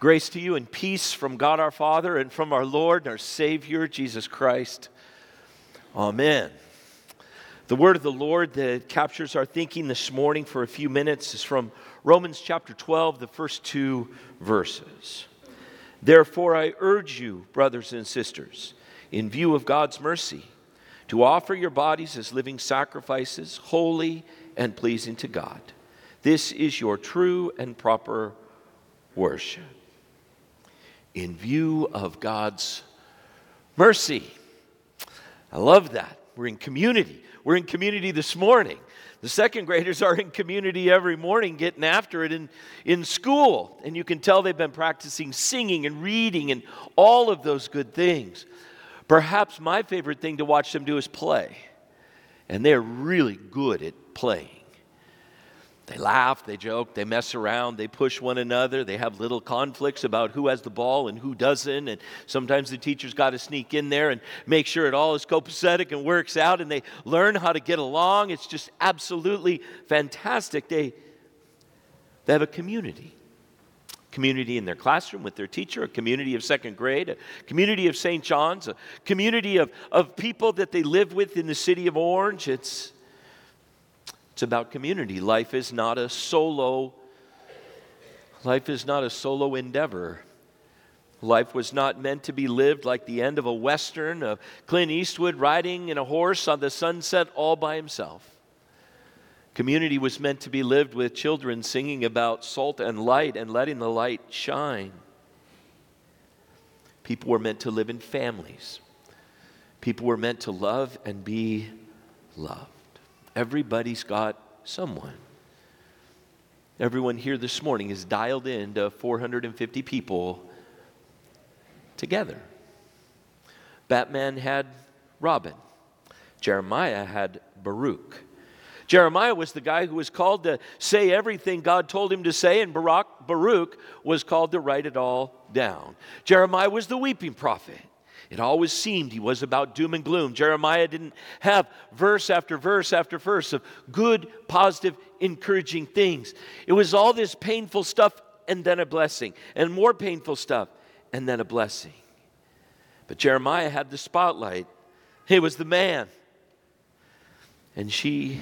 Grace to you and peace from God our Father and from our Lord and our Savior, Jesus Christ. Amen. The word of the Lord that captures our thinking this morning for a few minutes is from Romans chapter 12, the first two verses. Therefore, I urge you, brothers and sisters, in view of God's mercy, to offer your bodies as living sacrifices, holy and pleasing to God. This is your true and proper worship. In view of God's mercy. I love that. We're in community. We're in community this morning. The second graders are in community every morning getting after it in, in school. And you can tell they've been practicing singing and reading and all of those good things. Perhaps my favorite thing to watch them do is play. And they're really good at playing. They laugh, they joke, they mess around, they push one another, they have little conflicts about who has the ball and who doesn't. And sometimes the teacher's got to sneak in there and make sure it all is copacetic and works out, and they learn how to get along. It's just absolutely fantastic. They, they have a community community in their classroom with their teacher, a community of second grade, a community of St. John's, a community of, of people that they live with in the city of Orange. It's, it's about community. Life is not a solo life is not a solo endeavor. Life was not meant to be lived like the end of a western of Clint Eastwood riding in a horse on the sunset all by himself. Community was meant to be lived with children singing about salt and light and letting the light shine. People were meant to live in families. People were meant to love and be loved. Everybody's got someone. Everyone here this morning is dialed in to 450 people together. Batman had Robin. Jeremiah had Baruch. Jeremiah was the guy who was called to say everything God told him to say, and Baruch, Baruch was called to write it all down. Jeremiah was the weeping prophet. It always seemed he was about doom and gloom. Jeremiah didn't have verse after verse after verse of good, positive, encouraging things. It was all this painful stuff and then a blessing, and more painful stuff and then a blessing. But Jeremiah had the spotlight. He was the man. And she,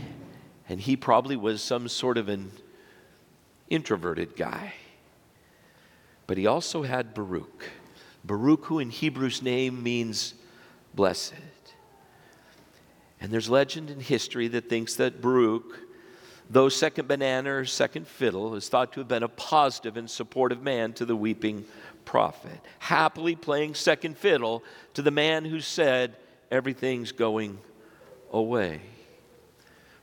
and he probably was some sort of an introverted guy. But he also had Baruch. Baruch, who in Hebrew's name means blessed. And there's legend and history that thinks that Baruch, though second banana or second fiddle, is thought to have been a positive and supportive man to the weeping prophet, happily playing second fiddle to the man who said, Everything's going away.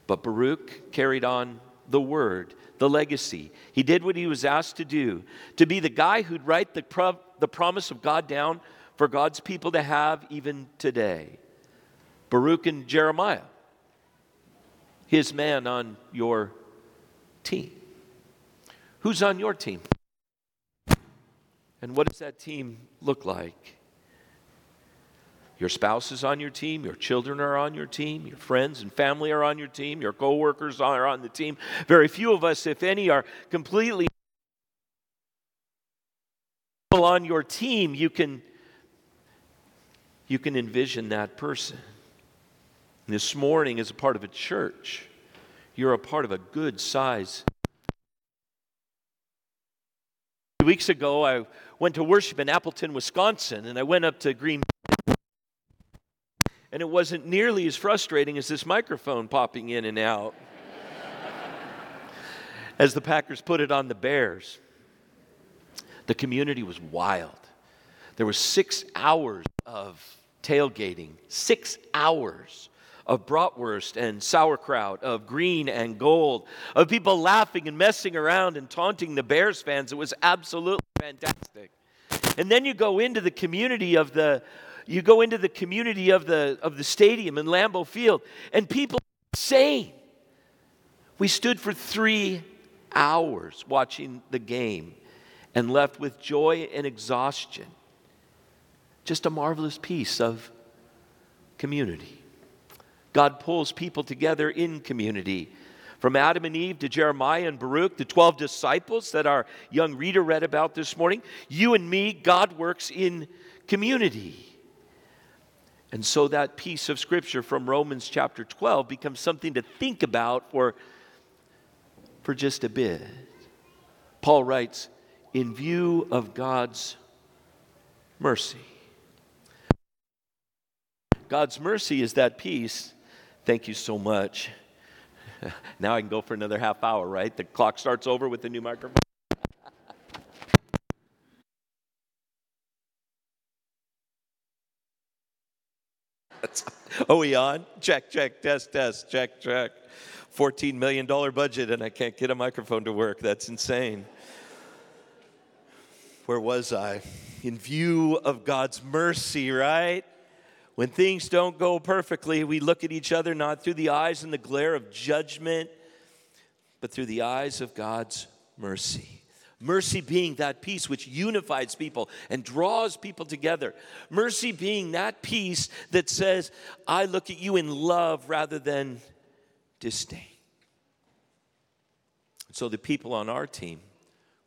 But Baruch carried on the word, the legacy. He did what he was asked to do to be the guy who'd write the the promise of God down for God's people to have even today. Baruch and Jeremiah, his man on your team. Who's on your team? And what does that team look like? Your spouse is on your team, your children are on your team, your friends and family are on your team, your coworkers are on the team. Very few of us, if any, are completely on your team, you can, you can envision that person. This morning, as a part of a church, you're a part of a good size. Weeks ago, I went to worship in Appleton, Wisconsin, and I went up to Green and it wasn't nearly as frustrating as this microphone popping in and out as the Packers put it on the Bears. The community was wild. There was six hours of tailgating, six hours of bratwurst and sauerkraut, of green and gold, of people laughing and messing around and taunting the Bears fans. It was absolutely fantastic. And then you go into the community of the you go into the community of the of the stadium in Lambeau Field, and people insane. We stood for three hours watching the game and left with joy and exhaustion. Just a marvelous piece of community. God pulls people together in community. From Adam and Eve to Jeremiah and Baruch, the 12 disciples that our young reader read about this morning, you and me, God works in community. And so that piece of scripture from Romans chapter 12 becomes something to think about for, for just a bit. Paul writes, in view of God's mercy. God's mercy is that peace. Thank you so much. now I can go for another half hour, right? The clock starts over with the new microphone. oh, we on? Check, check, test, test, check, check. $14 million budget, and I can't get a microphone to work. That's insane. Where was I? In view of God's mercy, right? When things don't go perfectly, we look at each other not through the eyes and the glare of judgment, but through the eyes of God's mercy. Mercy being that peace which unifies people and draws people together. Mercy being that peace that says, I look at you in love rather than disdain. So the people on our team,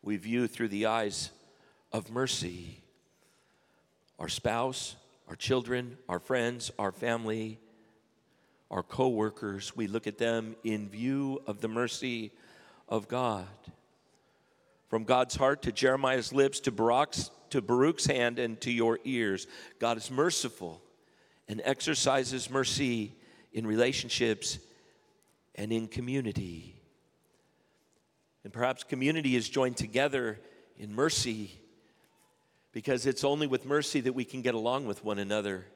we view through the eyes of mercy our spouse, our children, our friends, our family, our co-workers, we look at them in view of the mercy of God. From God's heart to Jeremiah's lips to Baruch's, to Baruch's hand and to your ears, God is merciful and exercises mercy in relationships and in community. And perhaps community is joined together in mercy because it's only with mercy that we can get along with one another.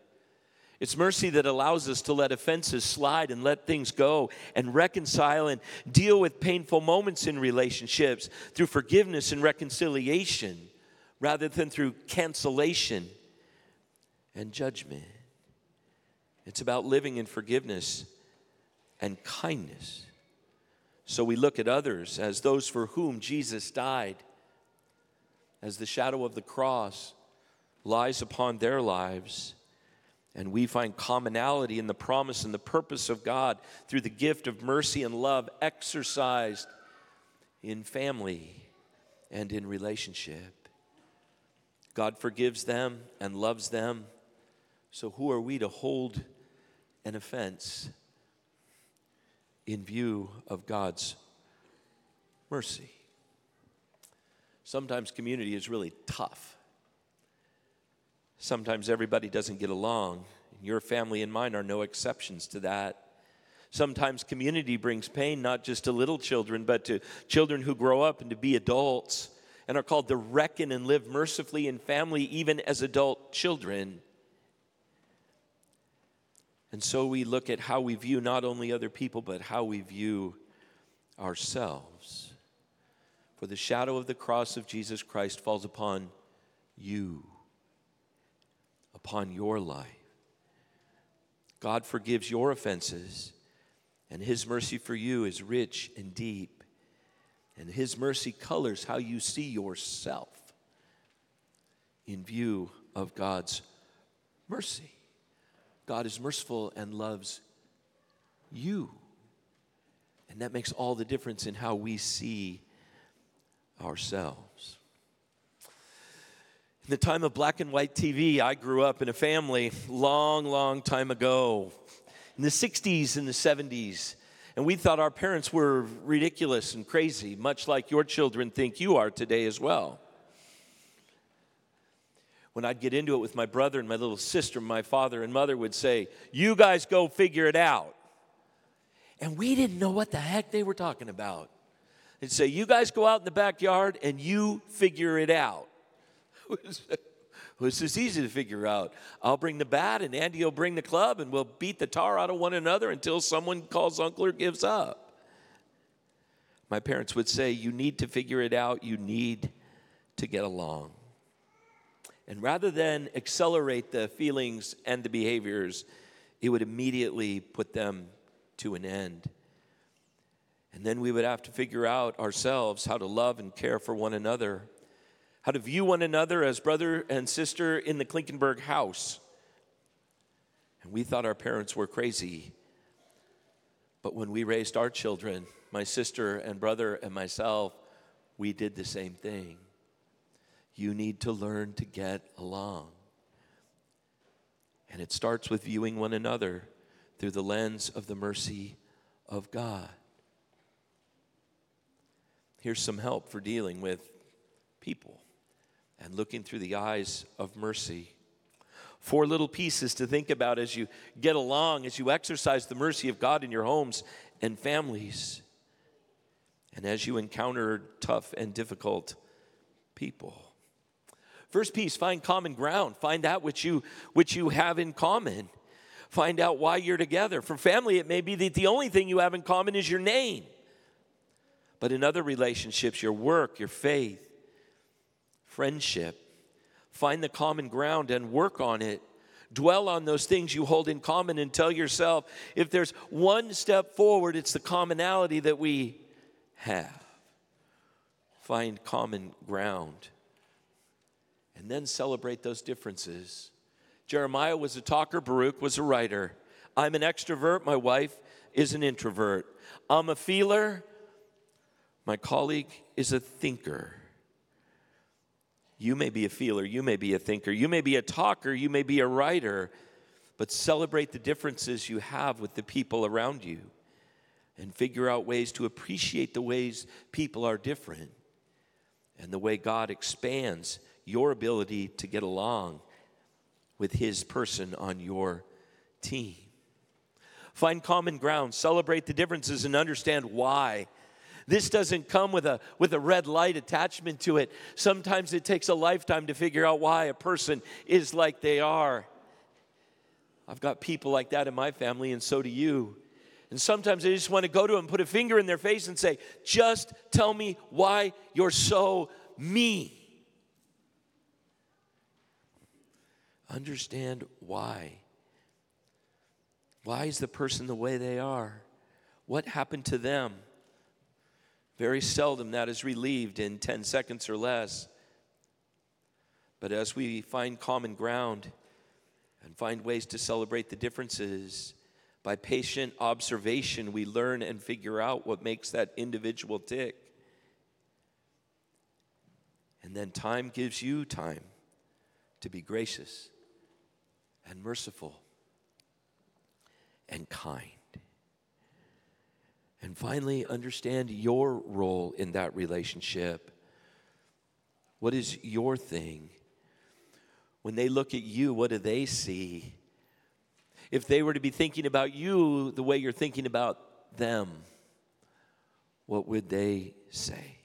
It's mercy that allows us to let offenses slide and let things go and reconcile and deal with painful moments in relationships through forgiveness and reconciliation rather than through cancellation and judgment. It's about living in forgiveness and kindness. So we look at others as those for whom Jesus died as the shadow of the cross lies upon their lives. And we find commonality in the promise and the purpose of God through the gift of mercy and love exercised in family and in relationship. God forgives them and loves them. So, who are we to hold an offense in view of God's mercy? Sometimes community is really tough. Sometimes everybody doesn't get along. Your family and mine are no exceptions to that. Sometimes community brings pain not just to little children, but to children who grow up and to be adults and are called to reckon and live mercifully in family, even as adult children. And so we look at how we view not only other people, but how we view ourselves. For the shadow of the cross of Jesus Christ falls upon you, upon your life. God forgives your offenses, and His mercy for you is rich and deep. And His mercy colors how you see yourself in view of God's mercy. God is merciful and loves you. And that makes all the difference in how we see ourselves. In the time of black and white TV, I grew up in a family long, long time ago, in the 60s and the 70s. And we thought our parents were ridiculous and crazy, much like your children think you are today as well. When I'd get into it with my brother and my little sister, my father and mother would say, You guys go figure it out. And we didn't know what the heck they were talking about and say, You guys go out in the backyard and you figure it out. It's just easy to figure out. I'll bring the bat and Andy will bring the club and we'll beat the tar out of one another until someone calls uncle or gives up. My parents would say, You need to figure it out, you need to get along. And rather than accelerate the feelings and the behaviors, it would immediately put them to an end. And then we would have to figure out ourselves how to love and care for one another, how to view one another as brother and sister in the Klinkenberg house. And we thought our parents were crazy. But when we raised our children, my sister and brother and myself, we did the same thing. You need to learn to get along. And it starts with viewing one another through the lens of the mercy of God. Here's some help for dealing with people and looking through the eyes of mercy. Four little pieces to think about as you get along, as you exercise the mercy of God in your homes and families, and as you encounter tough and difficult people. First piece, find common ground. Find out what you, which you have in common. Find out why you're together. For family, it may be that the only thing you have in common is your name. But in other relationships, your work, your faith, friendship, find the common ground and work on it. Dwell on those things you hold in common and tell yourself if there's one step forward, it's the commonality that we have. Find common ground and then celebrate those differences. Jeremiah was a talker, Baruch was a writer. I'm an extrovert, my wife is an introvert. I'm a feeler, my colleague is a thinker. You may be a feeler, you may be a thinker, you may be a talker, you may be a writer, but celebrate the differences you have with the people around you and figure out ways to appreciate the ways people are different and the way God expands your ability to get along with His person on your team. Find common ground, celebrate the differences, and understand why this doesn't come with a, with a red light attachment to it. Sometimes it takes a lifetime to figure out why a person is like they are. I've got people like that in my family, and so do you. And sometimes I just want to go to them, put a finger in their face, and say, Just tell me why you're so me. Understand why. Why is the person the way they are? What happened to them? Very seldom that is relieved in 10 seconds or less. But as we find common ground and find ways to celebrate the differences, by patient observation, we learn and figure out what makes that individual tick. And then time gives you time to be gracious and merciful and kind. And finally, understand your role in that relationship. What is your thing? When they look at you, what do they see? If they were to be thinking about you the way you're thinking about them, what would they say?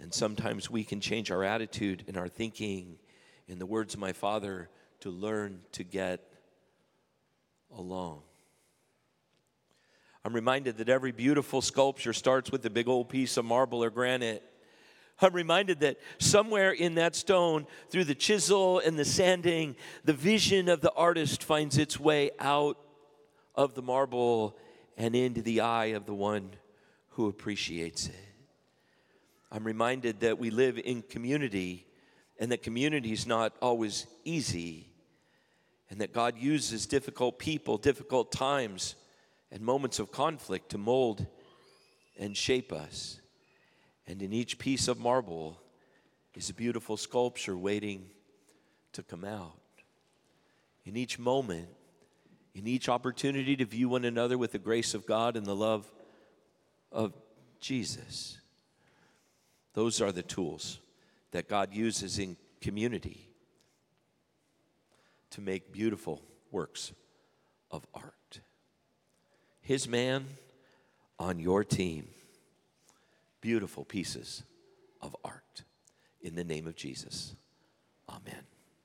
And sometimes we can change our attitude and our thinking, in the words of my father, to learn to get along. I'm reminded that every beautiful sculpture starts with a big old piece of marble or granite. I'm reminded that somewhere in that stone, through the chisel and the sanding, the vision of the artist finds its way out of the marble and into the eye of the one who appreciates it. I'm reminded that we live in community and that community is not always easy, and that God uses difficult people, difficult times and moments of conflict to mold and shape us. And in each piece of marble is a beautiful sculpture waiting to come out. In each moment, in each opportunity to view one another with the grace of God and the love of Jesus. Those are the tools that God uses in community to make beautiful works of art his man on your team. Beautiful pieces of art. In the name of Jesus, amen.